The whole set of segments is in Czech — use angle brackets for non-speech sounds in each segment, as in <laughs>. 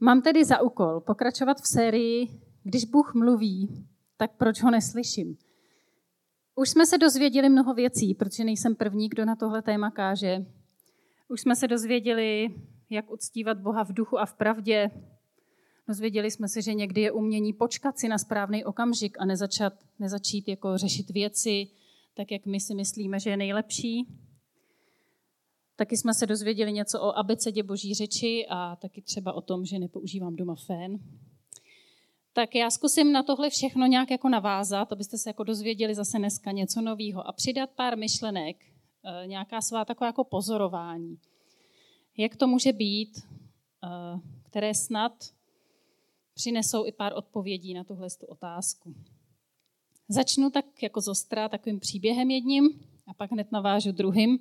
Mám tedy za úkol pokračovat v sérii Když Bůh mluví, tak proč ho neslyším? Už jsme se dozvěděli mnoho věcí, protože nejsem první, kdo na tohle téma káže. Už jsme se dozvěděli, jak uctívat Boha v duchu a v pravdě. Dozvěděli jsme se, že někdy je umění počkat si na správný okamžik a nezačat, nezačít jako řešit věci tak, jak my si myslíme, že je nejlepší. Taky jsme se dozvěděli něco o abecedě boží řeči a taky třeba o tom, že nepoužívám doma fén. Tak já zkusím na tohle všechno nějak jako navázat, abyste se jako dozvěděli zase dneska něco nového a přidat pár myšlenek, eh, nějaká svá taková jako pozorování. Jak to může být, eh, které snad přinesou i pár odpovědí na tuhle otázku. Začnu tak jako zostra takovým příběhem jedním a pak hned navážu druhým.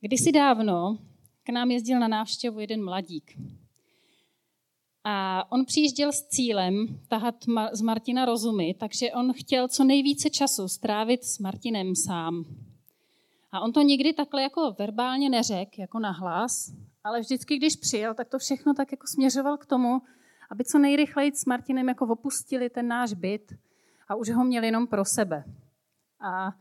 Kdysi dávno k nám jezdil na návštěvu jeden mladík. A on přijížděl s cílem tahat z Martina rozumy, takže on chtěl co nejvíce času strávit s Martinem sám. A on to nikdy takhle jako verbálně neřekl, jako nahlas, ale vždycky, když přijel, tak to všechno tak jako směřoval k tomu, aby co nejrychleji s Martinem jako opustili ten náš byt a už ho měl jenom pro sebe. A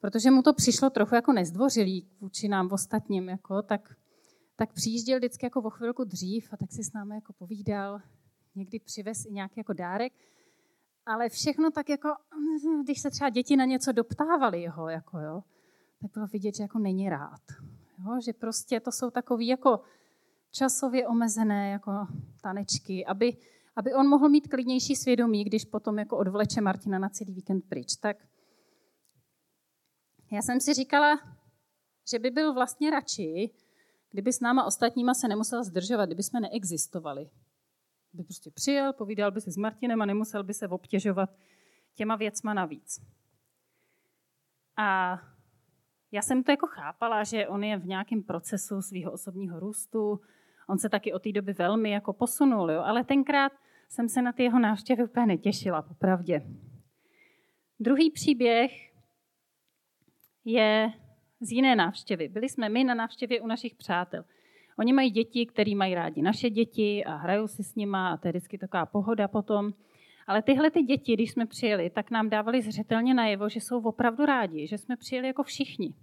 protože mu to přišlo trochu jako nezdvořilý vůči nám ostatním, jako, tak, tak přijížděl vždycky jako o chvilku dřív a tak si s námi jako povídal, někdy přivez i nějaký jako dárek, ale všechno tak jako, když se třeba děti na něco doptávali jeho, jako jo, tak bylo vidět, že jako není rád. Jo, že prostě to jsou takový jako časově omezené jako tanečky, aby, aby on mohl mít klidnější svědomí, když potom jako odvleče Martina na celý víkend pryč. Tak já jsem si říkala, že by byl vlastně radši, kdyby s náma ostatníma se nemusel zdržovat, kdyby jsme neexistovali. By prostě přijel, povídal by si s Martinem a nemusel by se obtěžovat těma věcma navíc. A já jsem to jako chápala, že on je v nějakém procesu svého osobního růstu, on se taky od té doby velmi jako posunul, jo? ale tenkrát jsem se na ty jeho návštěvy úplně netěšila, popravdě. Druhý příběh je z jiné návštěvy. Byli jsme my na návštěvě u našich přátel. Oni mají děti, které mají rádi naše děti a hrajou si s nima a to je vždycky taková pohoda potom. Ale tyhle ty děti, když jsme přijeli, tak nám dávali zřetelně najevo, že jsou opravdu rádi, že jsme přijeli jako všichni.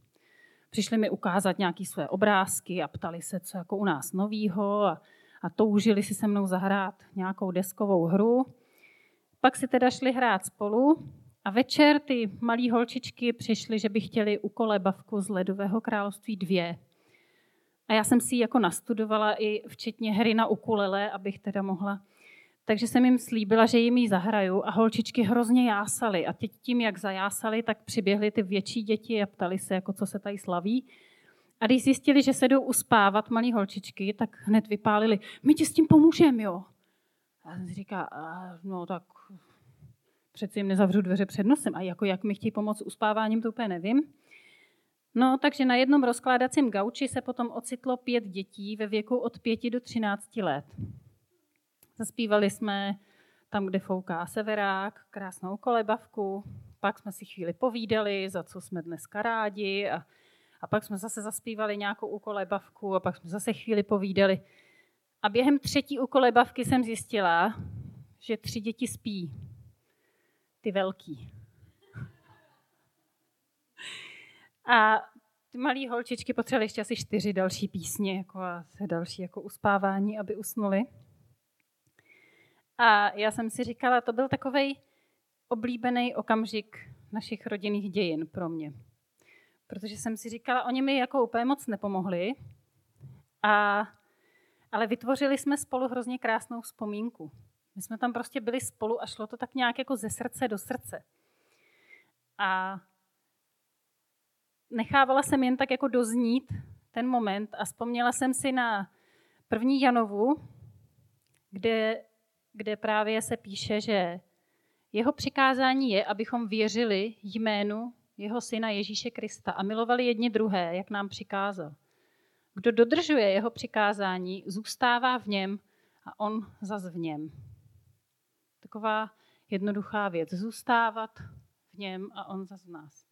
Přišli mi ukázat nějaké své obrázky a ptali se, co jako u nás novýho a, a toužili si se mnou zahrát nějakou deskovou hru. Pak si teda šli hrát spolu a večer ty malí holčičky přišly, že by chtěli ukolebavku z Ledového království dvě. A já jsem si ji jako nastudovala i včetně hry na ukulele, abych teda mohla. Takže jsem jim slíbila, že jim ji zahraju a holčičky hrozně jásaly. A teď tím, jak zajásali, tak přiběhly ty větší děti a ptali se, jako co se tady slaví. A když zjistili, že se jdou uspávat malí holčičky, tak hned vypálili, my ti s tím pomůžeme, jo. A jsem si říká, no tak přeci jim nezavřu dveře před nosem. A jako jak mi chtějí pomoct uspáváním, to úplně nevím. No, takže na jednom rozkládacím gauči se potom ocitlo pět dětí ve věku od pěti do třinácti let. Zaspívali jsme tam, kde fouká severák, krásnou kolebavku, pak jsme si chvíli povídali, za co jsme dneska rádi a, a pak jsme zase zaspívali nějakou ukolebavku a pak jsme zase chvíli povídali. A během třetí ukolebavky jsem zjistila, že tři děti spí ty velký. <laughs> A ty malé holčičky potřebovaly ještě asi čtyři další písně jako a další jako uspávání, aby usnuli. A já jsem si říkala, to byl takový oblíbený okamžik našich rodinných dějin pro mě. Protože jsem si říkala, oni mi jako úplně moc nepomohli, a, ale vytvořili jsme spolu hrozně krásnou vzpomínku. My jsme tam prostě byli spolu a šlo to tak nějak jako ze srdce do srdce. A nechávala jsem jen tak jako doznít ten moment a vzpomněla jsem si na první Janovu, kde, kde právě se píše, že jeho přikázání je, abychom věřili jménu jeho syna Ježíše Krista a milovali jedni druhé, jak nám přikázal. Kdo dodržuje jeho přikázání, zůstává v něm a on zas v něm. Taková jednoduchá věc. Zůstávat v něm a on za nás.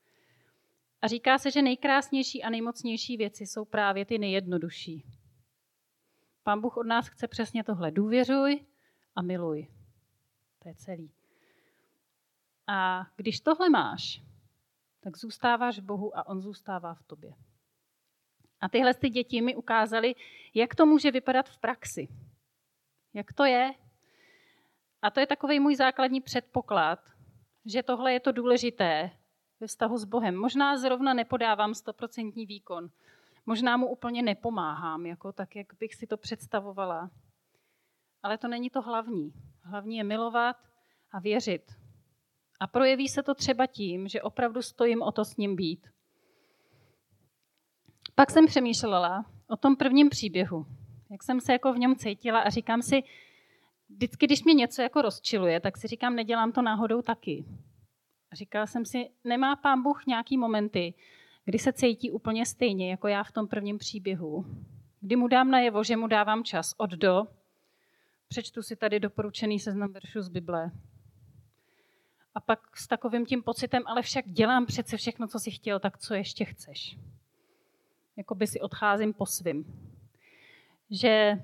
A říká se, že nejkrásnější a nejmocnější věci jsou právě ty nejjednodušší. Pán Bůh od nás chce přesně tohle. Důvěřuj a miluj. To je celý. A když tohle máš, tak zůstáváš v Bohu a On zůstává v tobě. A tyhle ty děti mi ukázaly, jak to může vypadat v praxi. Jak to je. A to je takový můj základní předpoklad, že tohle je to důležité ve vztahu s Bohem. Možná zrovna nepodávám stoprocentní výkon. Možná mu úplně nepomáhám, jako tak, jak bych si to představovala. Ale to není to hlavní. Hlavní je milovat a věřit. A projeví se to třeba tím, že opravdu stojím o to s ním být. Pak jsem přemýšlela o tom prvním příběhu, jak jsem se jako v něm cítila a říkám si, vždycky, když mě něco jako rozčiluje, tak si říkám, nedělám to náhodou taky. Říkala jsem si, nemá pán Bůh nějaký momenty, kdy se cítí úplně stejně, jako já v tom prvním příběhu. Kdy mu dám najevo, že mu dávám čas od do, přečtu si tady doporučený seznam veršů z Bible. A pak s takovým tím pocitem, ale však dělám přece všechno, co si chtěl, tak co ještě chceš? Jakoby si odcházím po svým. Že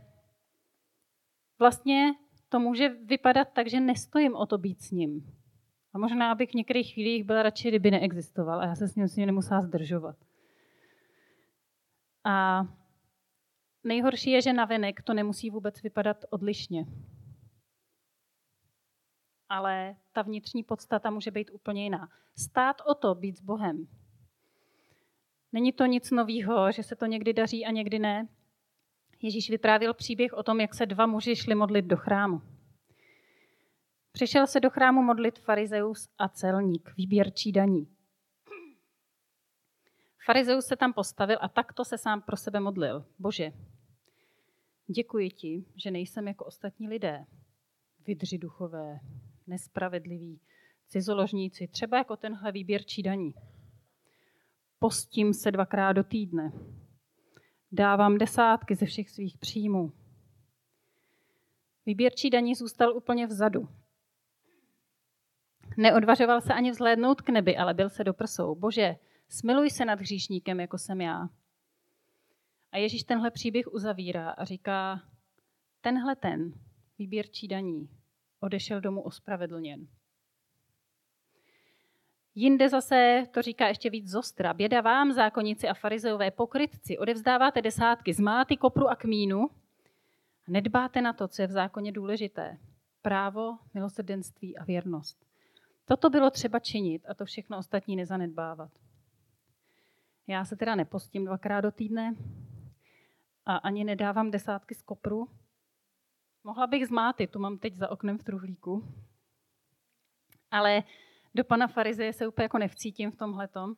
vlastně to může vypadat tak, že nestojím o to být s ním. A možná bych v některých chvílích byla radši, kdyby neexistoval a já se s ním, s ním nemusela zdržovat. A nejhorší je, že navenek to nemusí vůbec vypadat odlišně. Ale ta vnitřní podstata může být úplně jiná. Stát o to, být s Bohem. Není to nic nového, že se to někdy daří a někdy ne. Ježíš vyprávěl příběh o tom, jak se dva muži šli modlit do chrámu. Přišel se do chrámu modlit farizeus a celník, výběrčí daní. Farizeus se tam postavil a takto se sám pro sebe modlil. Bože, děkuji ti, že nejsem jako ostatní lidé. Vydři duchové, nespravedliví, cizoložníci, třeba jako tenhle výběrčí daní. Postím se dvakrát do týdne. Dávám desátky ze všech svých příjmů. Výběrčí daní zůstal úplně vzadu. Neodvažoval se ani vzhlédnout k nebi, ale byl se do prsou. Bože, smiluj se nad hříšníkem, jako jsem já. A Ježíš tenhle příběh uzavírá a říká, tenhle ten, výběrčí daní, odešel domů ospravedlněn. Jinde zase to říká ještě víc zostra. Běda vám, zákonníci a farizeové pokrytci, odevzdáváte desátky z máty, kopru a kmínu a nedbáte na to, co je v zákoně důležité. Právo, milosrdenství a věrnost. Toto bylo třeba činit a to všechno ostatní nezanedbávat. Já se teda nepostím dvakrát do týdne a ani nedávám desátky z kopru. Mohla bych zmáty, tu mám teď za oknem v truhlíku. Ale do pana farizeje se úplně jako nevcítím v tomhletom.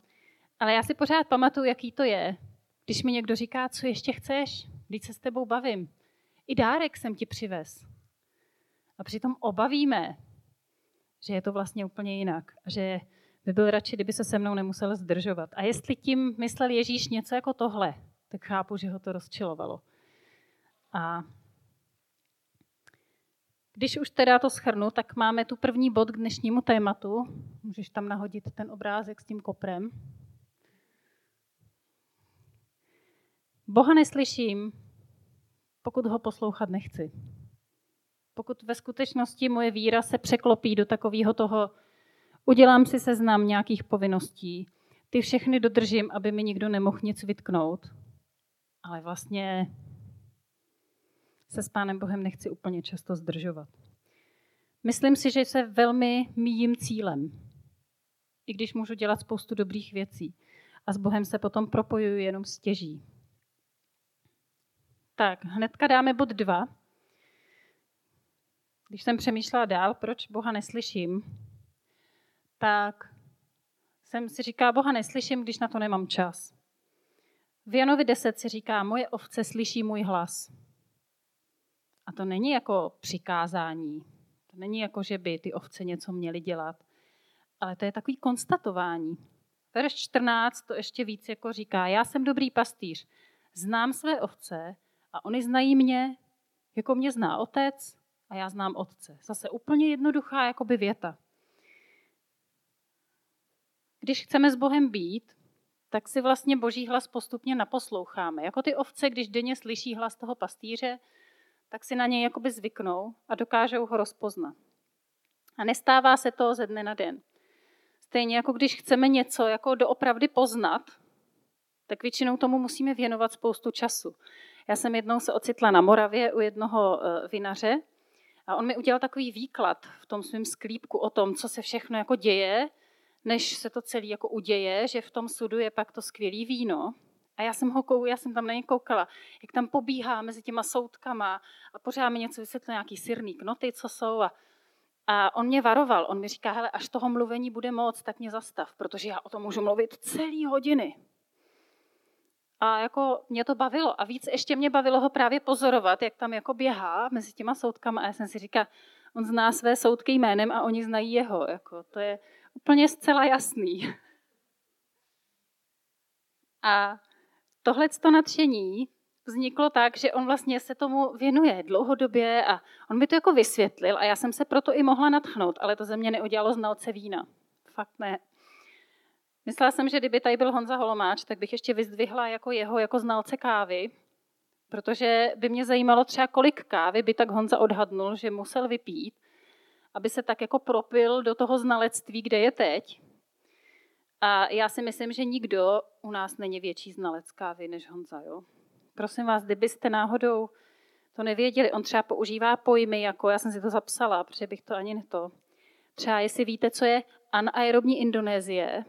Ale já si pořád pamatuju, jaký to je, když mi někdo říká, co ještě chceš, když se s tebou bavím. I dárek jsem ti přivez. A přitom obavíme, že je to vlastně úplně jinak. A že by byl radši, kdyby se se mnou nemusel zdržovat. A jestli tím myslel Ježíš něco jako tohle, tak chápu, že ho to rozčilovalo. A když už teda to schrnu, tak máme tu první bod k dnešnímu tématu. Můžeš tam nahodit ten obrázek s tím koprem. Boha neslyším, pokud ho poslouchat nechci pokud ve skutečnosti moje víra se překlopí do takového toho, udělám si seznam nějakých povinností, ty všechny dodržím, aby mi nikdo nemohl nic vytknout, ale vlastně se s Pánem Bohem nechci úplně často zdržovat. Myslím si, že se velmi míjím cílem, i když můžu dělat spoustu dobrých věcí. A s Bohem se potom propojuju jenom stěží. Tak, hnedka dáme bod dva. Když jsem přemýšlela dál, proč Boha neslyším, tak jsem si říká, Boha neslyším, když na to nemám čas. V Janovi 10 si říká, moje ovce slyší můj hlas. A to není jako přikázání. To není jako, že by ty ovce něco měly dělat. Ale to je takový konstatování. Verš 14 to ještě víc jako říká, já jsem dobrý pastýř, znám své ovce a oni znají mě, jako mě zná otec a já znám otce. Zase úplně jednoduchá jakoby věta. Když chceme s Bohem být, tak si vlastně boží hlas postupně naposloucháme. Jako ty ovce, když denně slyší hlas toho pastýře, tak si na něj jakoby zvyknou a dokážou ho rozpoznat. A nestává se to ze dne na den. Stejně jako když chceme něco jako doopravdy poznat, tak většinou tomu musíme věnovat spoustu času. Já jsem jednou se ocitla na Moravě u jednoho eh, vinaře a on mi udělal takový výklad v tom svém sklípku o tom, co se všechno jako děje, než se to celé jako uděje, že v tom sudu je pak to skvělé víno. A já jsem, ho kou, já jsem tam na něj koukala, jak tam pobíhá mezi těma soutkama a pořád mi něco vysvětlil, nějaký syrný knoty, co jsou. A, a on mě varoval, on mi říká, hele, až toho mluvení bude moc, tak mě zastav, protože já o tom můžu mluvit celý hodiny. A jako mě to bavilo. A víc ještě mě bavilo ho právě pozorovat, jak tam jako běhá mezi těma soutkama. A já jsem si říkala, on zná své soudky jménem a oni znají jeho. Jako, to je úplně zcela jasný. <laughs> A tohle to nadšení vzniklo tak, že on vlastně se tomu věnuje dlouhodobě a on mi to jako vysvětlil a já jsem se proto i mohla natchnout, ale to ze mě neudělalo znalce vína. Fakt ne. Myslela jsem, že kdyby tady byl Honza Holomáč, tak bych ještě vyzdvihla jako jeho jako znalce kávy, protože by mě zajímalo třeba, kolik kávy by tak Honza odhadnul, že musel vypít, aby se tak jako propil do toho znalectví, kde je teď. A já si myslím, že nikdo u nás není větší znalec kávy než Honza. Jo? Prosím vás, kdybyste náhodou to nevěděli, on třeba používá pojmy, jako já jsem si to zapsala, protože bych to ani neto. Třeba jestli víte, co je anaerobní Indonésie,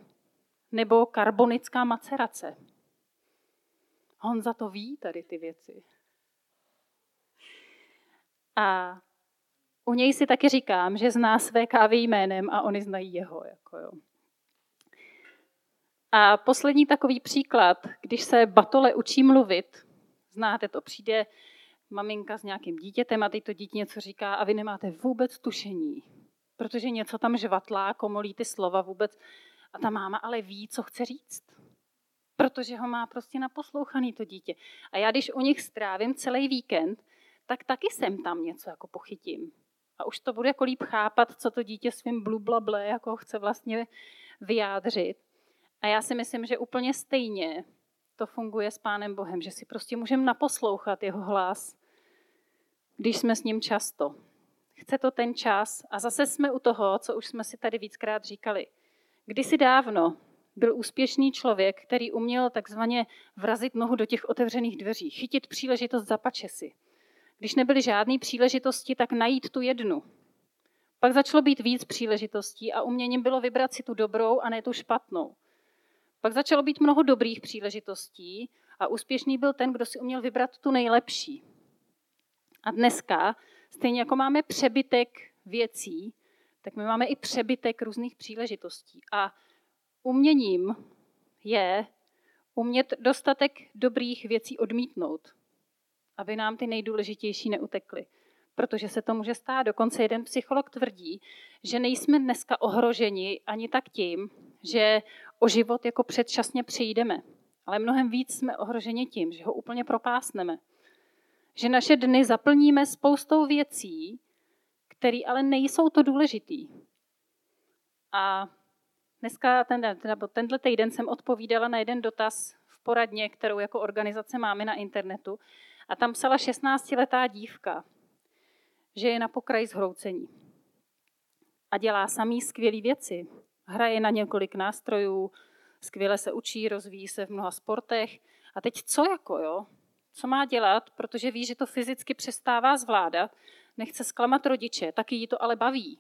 nebo karbonická macerace. Honza to ví, tady ty věci. A u něj si taky říkám, že zná své kávy jménem a oni znají jeho. Jako jo. A poslední takový příklad, když se Batole učí mluvit, znáte to, přijde maminka s nějakým dítětem a teď to dítě něco říká a vy nemáte vůbec tušení, protože něco tam žvatlá, komolí ty slova vůbec a ta máma ale ví, co chce říct. Protože ho má prostě naposlouchaný to dítě. A já, když u nich strávím celý víkend, tak taky sem tam něco jako pochytím. A už to bude jako líp chápat, co to dítě svým blublable jako chce vlastně vyjádřit. A já si myslím, že úplně stejně to funguje s Pánem Bohem, že si prostě můžeme naposlouchat jeho hlas, když jsme s ním často. Chce to ten čas a zase jsme u toho, co už jsme si tady víckrát říkali – Kdysi dávno byl úspěšný člověk, který uměl takzvaně vrazit nohu do těch otevřených dveří, chytit příležitost za pačesy. Když nebyly žádné příležitosti, tak najít tu jednu. Pak začalo být víc příležitostí a uměním bylo vybrat si tu dobrou a ne tu špatnou. Pak začalo být mnoho dobrých příležitostí a úspěšný byl ten, kdo si uměl vybrat tu nejlepší. A dneska, stejně jako máme přebytek věcí, tak my máme i přebytek různých příležitostí. A uměním je umět dostatek dobrých věcí odmítnout, aby nám ty nejdůležitější neutekly. Protože se to může stát. Dokonce jeden psycholog tvrdí, že nejsme dneska ohroženi ani tak tím, že o život jako předčasně přijdeme. Ale mnohem víc jsme ohroženi tím, že ho úplně propásneme. Že naše dny zaplníme spoustou věcí, které ale nejsou to důležitý. A dneska, ten, nebo tenhle týden jsem odpovídala na jeden dotaz v poradně, kterou jako organizace máme na internetu. A tam psala 16-letá dívka, že je na pokraji zhroucení. A dělá samý skvělé věci. Hraje na několik nástrojů, skvěle se učí, rozvíjí se v mnoha sportech. A teď co jako, jo? Co má dělat, protože ví, že to fyzicky přestává zvládat nechce zklamat rodiče, taky jí to ale baví.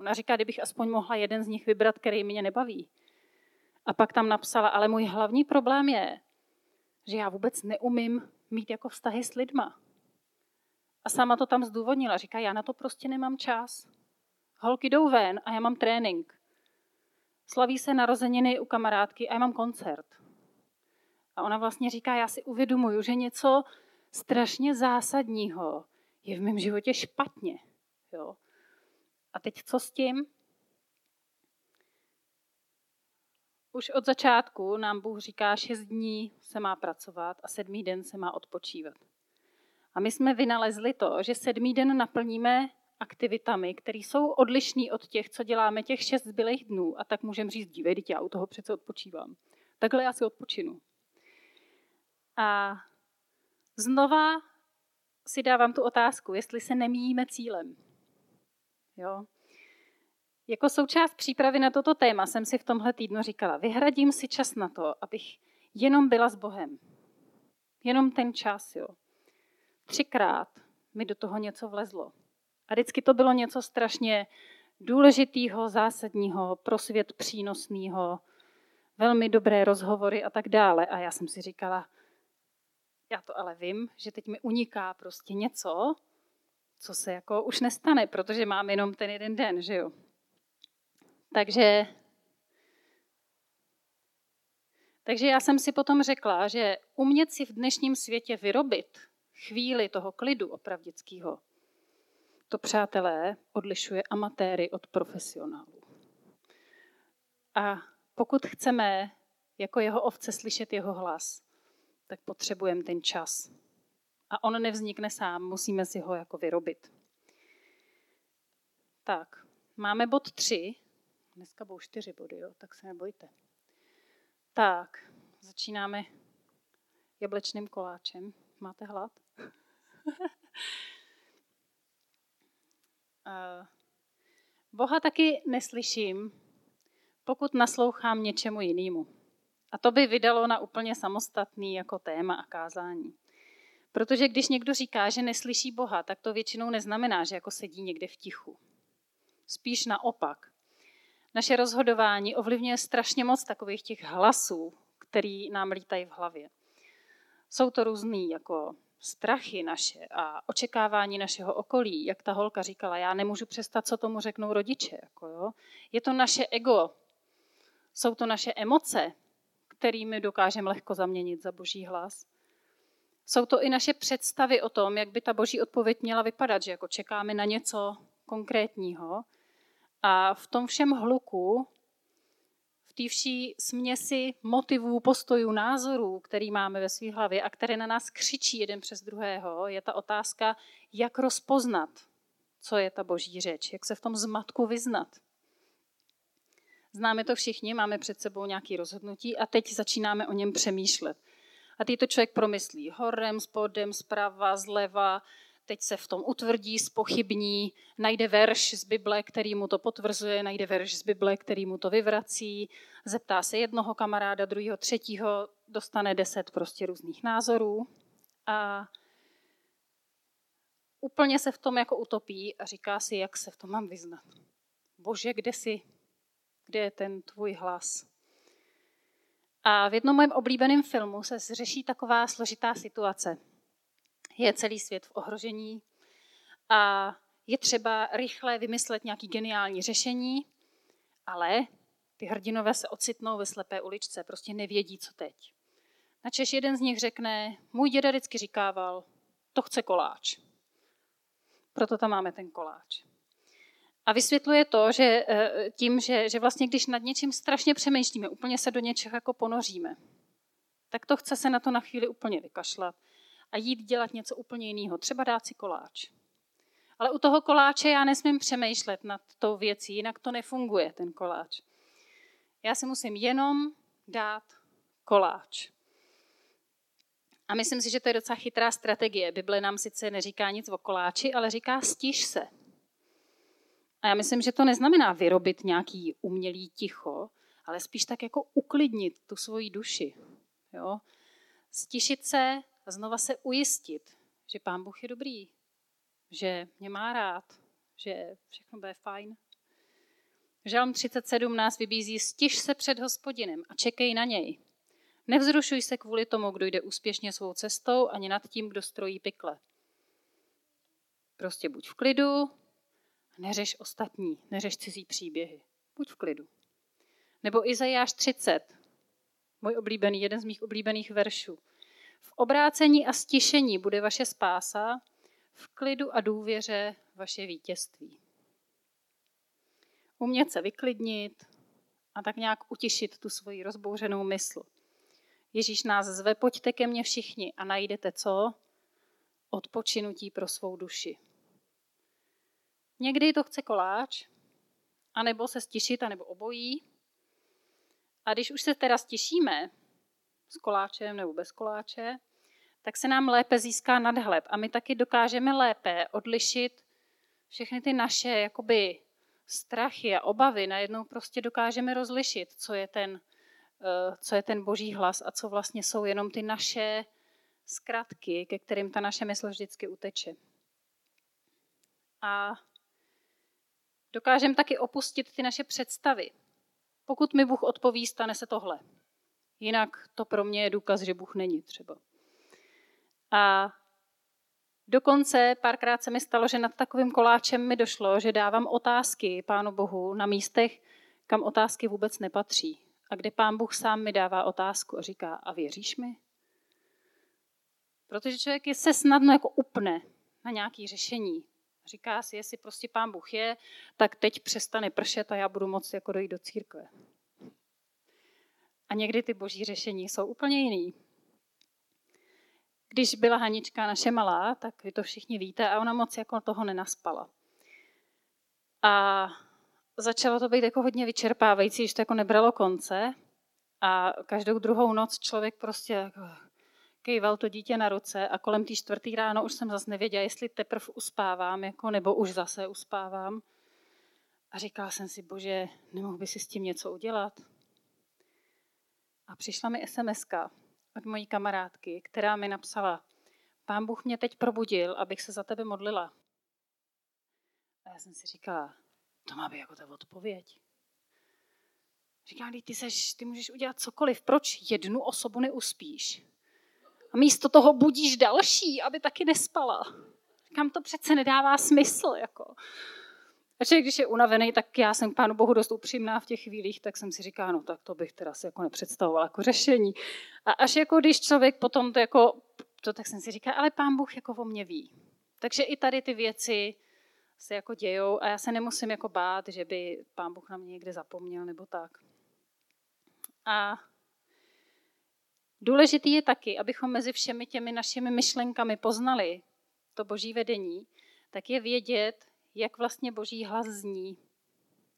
Ona říká, kdybych aspoň mohla jeden z nich vybrat, který mě nebaví. A pak tam napsala, ale můj hlavní problém je, že já vůbec neumím mít jako vztahy s lidma. A sama to tam zdůvodnila. Říká, já na to prostě nemám čas. Holky jdou ven a já mám trénink. Slaví se narozeniny u kamarádky a já mám koncert. A ona vlastně říká, já si uvědomuju, že něco strašně zásadního je v mém životě špatně. Jo? A teď co s tím? Už od začátku nám Bůh říká, šest dní se má pracovat a sedmý den se má odpočívat. A my jsme vynalezli to, že sedmý den naplníme aktivitami, které jsou odlišné od těch, co děláme těch šest zbylých dnů. A tak můžeme říct, dívej, já u toho přece odpočívám. Takhle já si odpočinu. A znova si dávám tu otázku, jestli se nemíjíme cílem. Jo? Jako součást přípravy na toto téma jsem si v tomhle týdnu říkala, vyhradím si čas na to, abych jenom byla s Bohem. Jenom ten čas, jo. Třikrát mi do toho něco vlezlo. A vždycky to bylo něco strašně důležitého, zásadního, pro svět přínosného, velmi dobré rozhovory a tak dále. A já jsem si říkala, já to ale vím, že teď mi uniká prostě něco, co se jako už nestane, protože mám jenom ten jeden den, že jo. Takže, takže já jsem si potom řekla, že umět si v dnešním světě vyrobit chvíli toho klidu opravdického, to, přátelé, odlišuje amatéry od profesionálů. A pokud chceme jako jeho ovce slyšet jeho hlas, tak potřebujeme ten čas. A on nevznikne sám, musíme si ho jako vyrobit. Tak, máme bod 3. Dneska budou čtyři body, jo, tak se nebojte. Tak, začínáme jablečným koláčem. Máte hlad? <laughs> Boha taky neslyším, pokud naslouchám něčemu jinému. A to by vydalo na úplně samostatný jako téma a kázání. Protože když někdo říká, že neslyší Boha, tak to většinou neznamená, že jako sedí někde v tichu. Spíš naopak. Naše rozhodování ovlivňuje strašně moc takových těch hlasů, který nám lítají v hlavě. Jsou to různý jako strachy naše a očekávání našeho okolí, jak ta holka říkala, já nemůžu přestat, co tomu řeknou rodiče. Jako jo. Je to naše ego, jsou to naše emoce, kterými dokážeme lehko zaměnit za boží hlas. Jsou to i naše představy o tom, jak by ta boží odpověď měla vypadat, že jako čekáme na něco konkrétního. A v tom všem hluku té vší směsi motivů, postojů, názorů, který máme ve své hlavě a které na nás křičí jeden přes druhého, je ta otázka, jak rozpoznat, co je ta boží řeč, jak se v tom zmatku vyznat. Známe to všichni, máme před sebou nějaké rozhodnutí a teď začínáme o něm přemýšlet. A teď to člověk promyslí horem, spodem, zprava, zleva, teď se v tom utvrdí, spochybní, najde verš z Bible, který mu to potvrzuje, najde verš z Bible, který mu to vyvrací, zeptá se jednoho kamaráda, druhého, třetího, dostane deset prostě různých názorů a úplně se v tom jako utopí a říká si, jak se v tom mám vyznat. Bože, kde jsi? Kde je ten tvůj hlas? A v jednom mém oblíbeném filmu se řeší taková složitá situace je celý svět v ohrožení a je třeba rychle vymyslet nějaký geniální řešení, ale ty hrdinové se ocitnou ve slepé uličce, prostě nevědí, co teď. Načež jeden z nich řekne, můj děda vždycky říkával, to chce koláč. Proto tam máme ten koláč. A vysvětluje to, že eh, tím, že, že vlastně když nad něčím strašně přemýšlíme, úplně se do něčeho jako ponoříme, tak to chce se na to na chvíli úplně vykašlat a jít dělat něco úplně jiného, třeba dát si koláč. Ale u toho koláče já nesmím přemýšlet nad tou věcí, jinak to nefunguje, ten koláč. Já si musím jenom dát koláč. A myslím si, že to je docela chytrá strategie. Bible nám sice neříká nic o koláči, ale říká stiž se. A já myslím, že to neznamená vyrobit nějaký umělý ticho, ale spíš tak jako uklidnit tu svoji duši. Jo? Stišit se a znova se ujistit, že Pán Bůh je dobrý, že mě má rád, že všechno bude fajn. Žalm 37 nás vybízí, stiž se před hospodinem a čekej na něj. Nevzrušuj se kvůli tomu, kdo jde úspěšně svou cestou, ani nad tím, kdo strojí pykle. Prostě buď v klidu a neřeš ostatní, neřeš cizí příběhy. Buď v klidu. Nebo Izajáš 30, můj oblíbený, jeden z mých oblíbených veršů. V obrácení a stišení bude vaše spása, v klidu a důvěře vaše vítězství. Umět se vyklidnit a tak nějak utišit tu svoji rozbouřenou mysl. Ježíš nás zve, pojďte ke mně všichni a najdete co? Odpočinutí pro svou duši. Někdy to chce koláč, anebo se stišit, anebo obojí. A když už se teda stěšíme s koláčem nebo bez koláče, tak se nám lépe získá nadhled a my taky dokážeme lépe odlišit všechny ty naše jakoby strachy a obavy. Najednou prostě dokážeme rozlišit, co je ten, eh, co je ten boží hlas a co vlastně jsou jenom ty naše zkratky, ke kterým ta naše mysl vždycky uteče. A dokážeme taky opustit ty naše představy. Pokud mi Bůh odpoví, stane se tohle. Jinak to pro mě je důkaz, že Bůh není třeba. A dokonce párkrát se mi stalo, že nad takovým koláčem mi došlo, že dávám otázky Pánu Bohu na místech, kam otázky vůbec nepatří. A kde Pán Bůh sám mi dává otázku a říká, a věříš mi? Protože člověk se snadno jako upne na nějaké řešení. Říká si, jestli prostě pán Bůh je, tak teď přestane pršet a já budu moct jako dojít do církve. A někdy ty boží řešení jsou úplně jiný. Když byla Hanička naše malá, tak vy to všichni víte, a ona moc jako toho nenaspala. A začalo to být jako hodně vyčerpávající, že to jako nebralo konce. A každou druhou noc člověk prostě jako kejval to dítě na ruce a kolem té čtvrtý ráno už jsem zase nevěděla, jestli teprve uspávám, jako, nebo už zase uspávám. A říkala jsem si, bože, nemohl by si s tím něco udělat? A přišla mi sms od mojí kamarádky, která mi napsala, pán Bůh mě teď probudil, abych se za tebe modlila. A já jsem si říkala, to má být jako ta odpověď. Říká, ty, seš, ty můžeš udělat cokoliv, proč jednu osobu neuspíš? A místo toho budíš další, aby taky nespala. Kam to přece nedává smysl. Jako. A člověk, když je unavený, tak já jsem pánu bohu dost upřímná v těch chvílích, tak jsem si říká, no tak to bych teda si jako nepředstavovala jako řešení. A až jako když člověk potom to jako, to tak jsem si říká, ale pán Bůh jako o mě ví. Takže i tady ty věci se jako dějou a já se nemusím jako bát, že by pán Bůh na mě někde zapomněl nebo tak. A Důležitý je taky, abychom mezi všemi těmi našimi myšlenkami poznali to boží vedení, tak je vědět, jak vlastně boží hlas zní.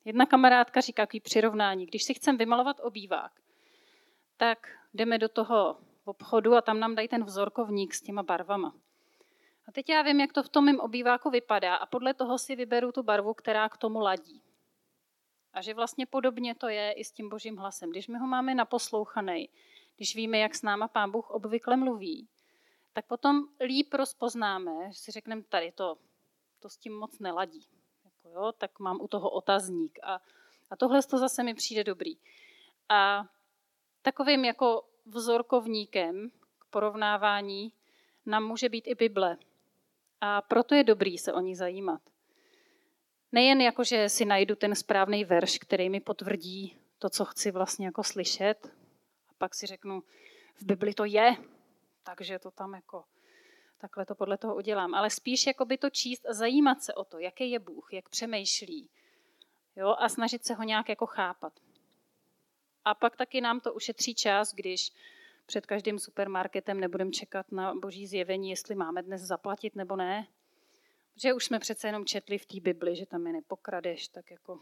Jedna kamarádka říká takový přirovnání, když si chcem vymalovat obývák, tak jdeme do toho obchodu a tam nám dají ten vzorkovník s těma barvama. A teď já vím, jak to v tom mém obýváku vypadá a podle toho si vyberu tu barvu, která k tomu ladí. A že vlastně podobně to je i s tím božím hlasem. Když my ho máme naposlouchaný, když víme, jak s náma Pán Bůh obvykle mluví, tak potom líp rozpoznáme, že si řekneme, tady to, to s tím moc neladí. Jako jo, tak mám u toho otazník. A, a tohle to zase mi přijde dobrý. A takovým jako vzorkovníkem k porovnávání nám může být i Bible. A proto je dobrý se o ní zajímat. Nejen jako, že si najdu ten správný verš, který mi potvrdí to, co chci vlastně jako slyšet, pak si řeknu, v Bibli to je, takže to tam jako takhle to podle toho udělám. Ale spíš jako by to číst a zajímat se o to, jaký je Bůh, jak přemýšlí. Jo, a snažit se ho nějak jako chápat. A pak taky nám to ušetří čas, když před každým supermarketem nebudeme čekat na boží zjevení, jestli máme dnes zaplatit nebo ne. Protože už jsme přece jenom četli v té Bibli, že tam je nepokradeš, tak jako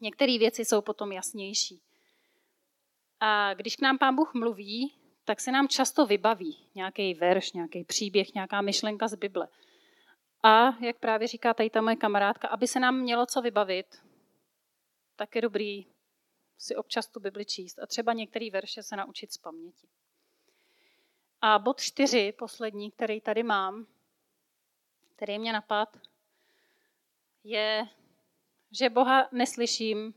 některé věci jsou potom jasnější. A když k nám Pán Bůh mluví, tak se nám často vybaví nějaký verš, nějaký příběh, nějaká myšlenka z Bible. A jak právě říká tady ta moje kamarádka, aby se nám mělo co vybavit, tak je dobrý si občas tu Bibli číst a třeba některé verše se naučit z paměti. A bod čtyři, poslední, který tady mám, který mě napad, je, že Boha neslyším,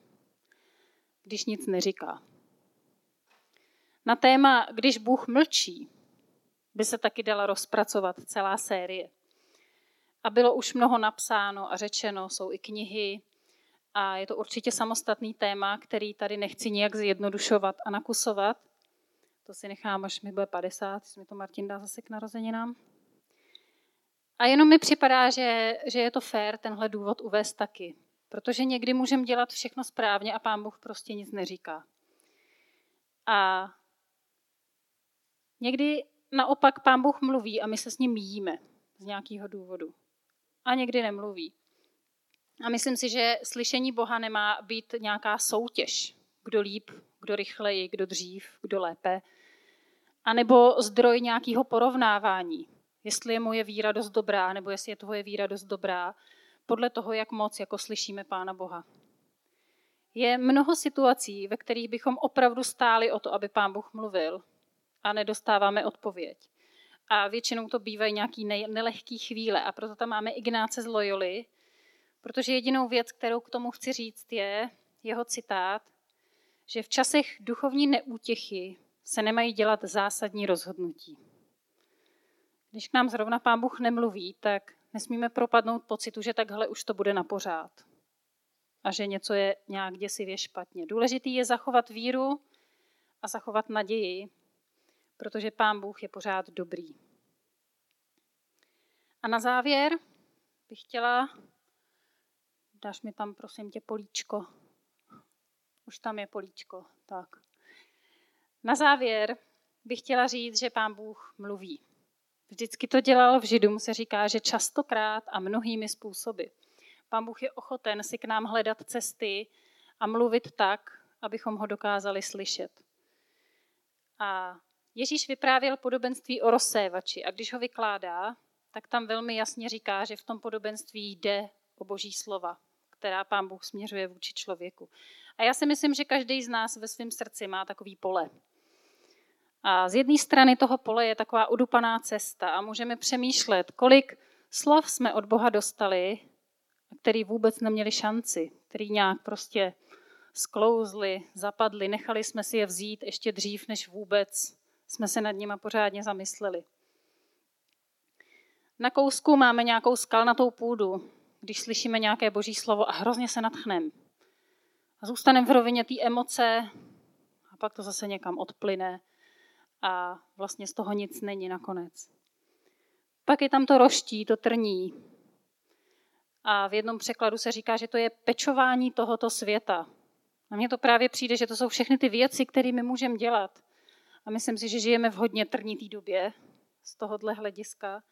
když nic neříká. Na téma, když Bůh mlčí, by se taky dala rozpracovat celá série. A bylo už mnoho napsáno a řečeno, jsou i knihy a je to určitě samostatný téma, který tady nechci nijak zjednodušovat a nakusovat. To si nechám, až mi bude 50, jestli mi to Martin dá zase k narozeninám. A jenom mi připadá, že, že je to fér tenhle důvod uvést taky. Protože někdy můžeme dělat všechno správně a pán Bůh prostě nic neříká. A Někdy naopak pán Bůh mluví a my se s ním míjíme z nějakého důvodu. A někdy nemluví. A myslím si, že slyšení Boha nemá být nějaká soutěž kdo líp, kdo rychleji, kdo dřív, kdo lépe. A nebo zdroj nějakého porovnávání. Jestli je moje víra dost dobrá, nebo jestli je tvoje víra dost dobrá, podle toho, jak moc jako slyšíme Pána Boha. Je mnoho situací, ve kterých bychom opravdu stáli o to, aby Pán Bůh mluvil a nedostáváme odpověď. A většinou to bývají nějaký nelehký chvíle a proto tam máme Ignáce z Loyoli, protože jedinou věc, kterou k tomu chci říct, je jeho citát, že v časech duchovní neútěchy se nemají dělat zásadní rozhodnutí. Když k nám zrovna Pán Bůh nemluví, tak nesmíme propadnout pocitu, že takhle už to bude na pořád a že něco je nějak děsivě špatně. Důležitý je zachovat víru a zachovat naději, protože Pán Bůh je pořád dobrý. A na závěr bych chtěla, dáš mi tam prosím tě políčko. Už tam je políčko, tak. Na závěr bych chtěla říct, že Pán Bůh mluví. Vždycky to dělal v Židům, se říká, že častokrát a mnohými způsoby. Pán Bůh je ochoten si k nám hledat cesty a mluvit tak, abychom ho dokázali slyšet. A Ježíš vyprávěl podobenství o rozsévači a když ho vykládá, tak tam velmi jasně říká, že v tom podobenství jde o boží slova, která pán Bůh směřuje vůči člověku. A já si myslím, že každý z nás ve svém srdci má takový pole. A z jedné strany toho pole je taková udupaná cesta a můžeme přemýšlet, kolik slov jsme od Boha dostali, který vůbec neměli šanci, který nějak prostě sklouzli, zapadli, nechali jsme si je vzít ještě dřív, než vůbec jsme se nad nima pořádně zamysleli. Na kousku máme nějakou skalnatou půdu, když slyšíme nějaké boží slovo a hrozně se natchneme. A zůstaneme v rovině té emoce a pak to zase někam odplyne a vlastně z toho nic není nakonec. Pak je tam to roští, to trní. A v jednom překladu se říká, že to je pečování tohoto světa. A mně to právě přijde, že to jsou všechny ty věci, které my můžeme dělat. A myslím si, že žijeme v hodně trnitý době z tohohle hlediska.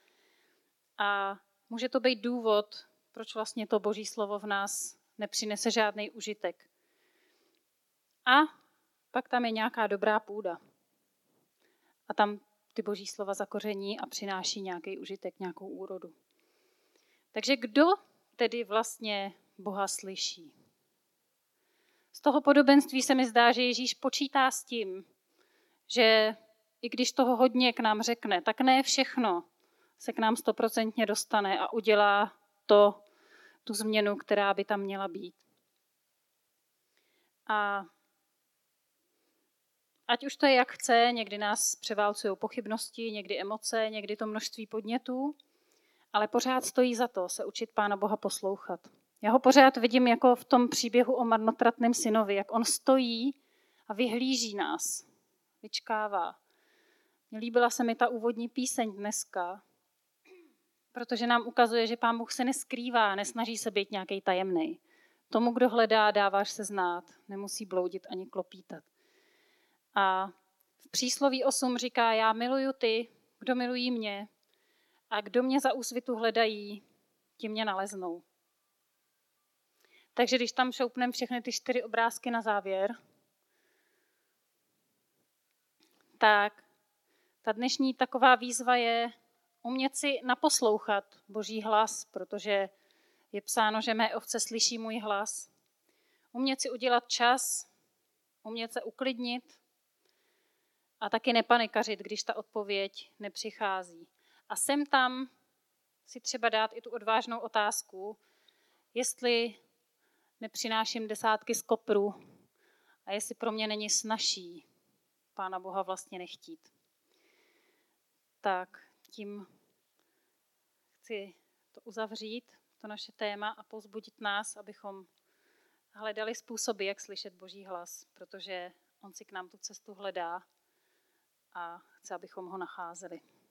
A může to být důvod, proč vlastně to boží slovo v nás nepřinese žádný užitek. A pak tam je nějaká dobrá půda. A tam ty boží slova zakoření a přináší nějaký užitek, nějakou úrodu. Takže kdo tedy vlastně Boha slyší? Z toho podobenství se mi zdá, že Ježíš počítá s tím, že i když toho hodně k nám řekne, tak ne všechno se k nám stoprocentně dostane a udělá to, tu změnu, která by tam měla být. A ať už to je jak chce, někdy nás převálcují pochybnosti, někdy emoce, někdy to množství podnětů, ale pořád stojí za to se učit Pána Boha poslouchat. Já ho pořád vidím jako v tom příběhu o marnotratném synovi, jak on stojí a vyhlíží nás, vyčkává. Líbila se mi ta úvodní píseň dneska, protože nám ukazuje, že Pán Bůh se neskrývá, nesnaží se být nějaký tajemný. Tomu, kdo hledá, dáváš se znát, nemusí bloudit ani klopítat. A v přísloví 8 říká, já miluju ty, kdo milují mě a kdo mě za úsvitu hledají, ti mě naleznou. Takže když tam šoupneme všechny ty čtyři obrázky na závěr, tak ta dnešní taková výzva je umět si naposlouchat Boží hlas, protože je psáno, že mé ovce slyší můj hlas. Umět si udělat čas, umět se uklidnit a taky nepanikařit, když ta odpověď nepřichází. A sem tam si třeba dát i tu odvážnou otázku, jestli nepřináším desátky z kopru a jestli pro mě není snažší Pána Boha vlastně nechtít. Tak tím chci to uzavřít, to naše téma a pozbudit nás, abychom hledali způsoby, jak slyšet Boží hlas, protože On si k nám tu cestu hledá a chce, abychom ho nacházeli.